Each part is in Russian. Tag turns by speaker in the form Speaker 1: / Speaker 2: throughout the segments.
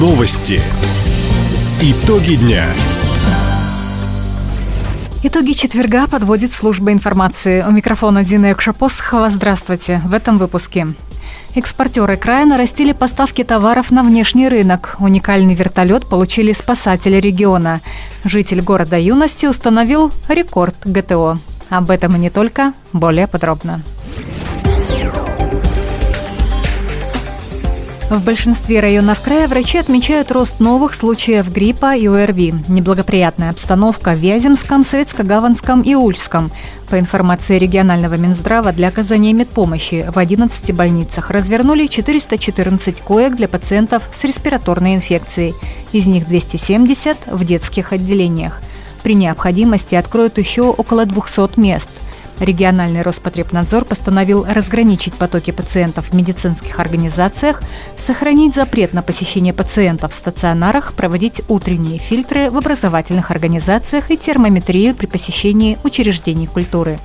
Speaker 1: Новости. Итоги дня.
Speaker 2: Итоги четверга подводит служба информации. У микрофона Дина Экшапосхова. Здравствуйте. В этом выпуске. Экспортеры края нарастили поставки товаров на внешний рынок. Уникальный вертолет получили спасатели региона. Житель города Юности установил рекорд ГТО. Об этом и не только. Более подробно. В большинстве районов края врачи отмечают рост новых случаев гриппа и ОРВИ. Неблагоприятная обстановка в Вяземском, Советско-Гаванском и Ульском. По информации регионального Минздрава, для оказания медпомощи в 11 больницах развернули 414 коек для пациентов с респираторной инфекцией. Из них 270 в детских отделениях. При необходимости откроют еще около 200 мест. Региональный Роспотребнадзор постановил разграничить потоки пациентов в медицинских организациях, сохранить запрет на посещение пациентов в стационарах, проводить утренние фильтры в образовательных организациях и термометрию при посещении учреждений культуры.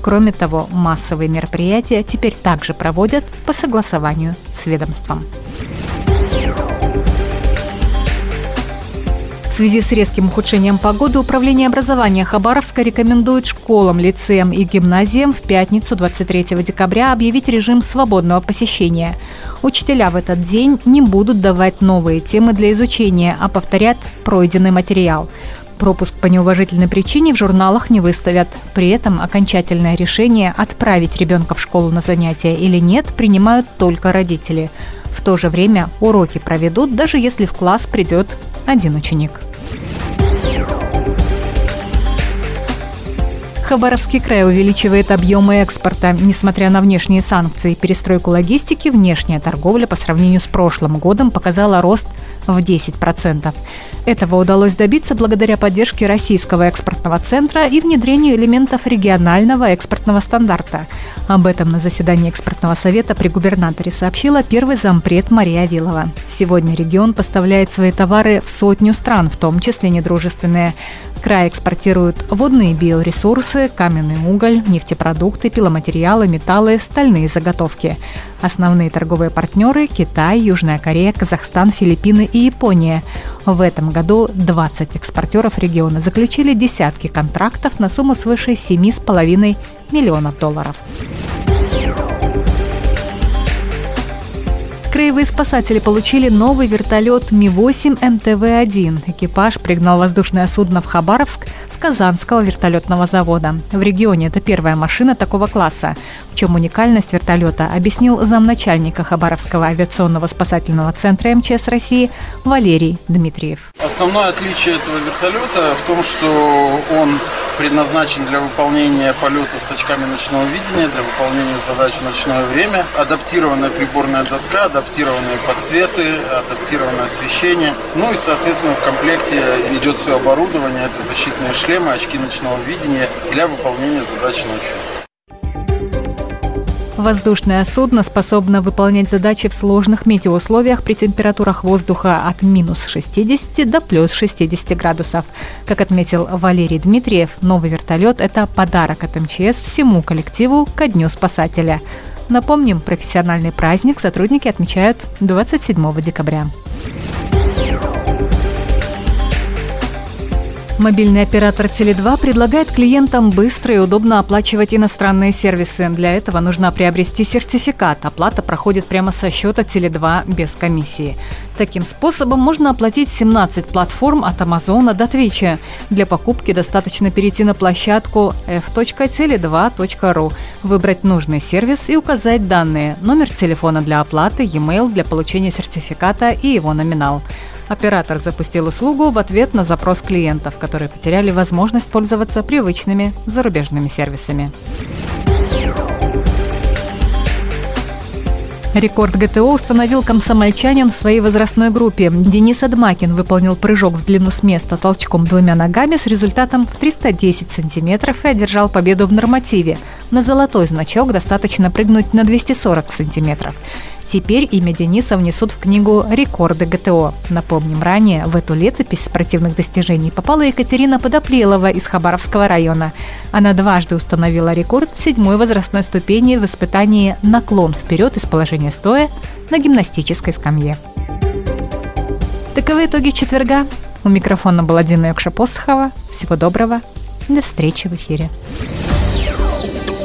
Speaker 2: Кроме того, массовые мероприятия теперь также проводят по согласованию с ведомством. Связи с резким ухудшением погоды Управление образования Хабаровска рекомендует школам, лицеям и гимназиям в пятницу 23 декабря объявить режим свободного посещения. Учителя в этот день не будут давать новые темы для изучения, а повторят пройденный материал. Пропуск по неуважительной причине в журналах не выставят. При этом окончательное решение отправить ребенка в школу на занятия или нет принимают только родители. В то же время уроки проведут, даже если в класс придет один ученик. Thank you. Хабаровский край увеличивает объемы экспорта. Несмотря на внешние санкции и перестройку логистики, внешняя торговля по сравнению с прошлым годом показала рост в 10%. Этого удалось добиться благодаря поддержке Российского экспортного центра и внедрению элементов регионального экспортного стандарта. Об этом на заседании экспортного совета при губернаторе сообщила первый зампред Мария Вилова. Сегодня регион поставляет свои товары в сотню стран, в том числе недружественные. Край экспортирует водные биоресурсы, каменный уголь, нефтепродукты, пиломатериалы, металлы, стальные заготовки. Основные торговые партнеры – Китай, Южная Корея, Казахстан, Филиппины и Япония. В этом году 20 экспортеров региона заключили десятки контрактов на сумму свыше 7,5 миллионов долларов. Краевые спасатели получили новый вертолет Ми-8 МТВ-1. Экипаж пригнал воздушное судно в Хабаровск с Казанского вертолетного завода. В регионе это первая машина такого класса. В чем уникальность вертолета, объяснил замначальника Хабаровского авиационного спасательного центра МЧС России Валерий Дмитриев.
Speaker 3: Основное отличие этого вертолета в том, что он предназначен для выполнения полетов с очками ночного видения, для выполнения задач в ночное время. Адаптированная приборная доска, адаптированные подсветы, адаптированное освещение. Ну и, соответственно, в комплекте идет все оборудование. Это защитные шлемы, очки ночного видения для выполнения задач ночью.
Speaker 2: Воздушное судно способно выполнять задачи в сложных метеоусловиях при температурах воздуха от минус 60 до плюс 60 градусов. Как отметил Валерий Дмитриев, новый вертолет – это подарок от МЧС всему коллективу ко Дню спасателя. Напомним, профессиональный праздник сотрудники отмечают 27 декабря. Мобильный оператор Теле2 предлагает клиентам быстро и удобно оплачивать иностранные сервисы. Для этого нужно приобрести сертификат. Оплата проходит прямо со счета Теле2 без комиссии. Таким способом можно оплатить 17 платформ от Амазона до Твича. Для покупки достаточно перейти на площадку f.tele2.ru, выбрать нужный сервис и указать данные – номер телефона для оплаты, e-mail для получения сертификата и его номинал. Оператор запустил услугу в ответ на запрос клиентов, которые потеряли возможность пользоваться привычными зарубежными сервисами. Рекорд ГТО установил комсомольчанин в своей возрастной группе. Денис Адмакин выполнил прыжок в длину с места толчком двумя ногами с результатом в 310 сантиметров и одержал победу в нормативе. На золотой значок достаточно прыгнуть на 240 сантиметров. Теперь имя Дениса внесут в книгу «Рекорды ГТО». Напомним, ранее в эту летопись спортивных достижений попала Екатерина Подоплелова из Хабаровского района. Она дважды установила рекорд в седьмой возрастной ступени в испытании «Наклон вперед из положения стоя» на гимнастической скамье. Таковы итоги четверга. У микрофона была Дина Якша-Посохова. Всего доброго. До встречи в эфире.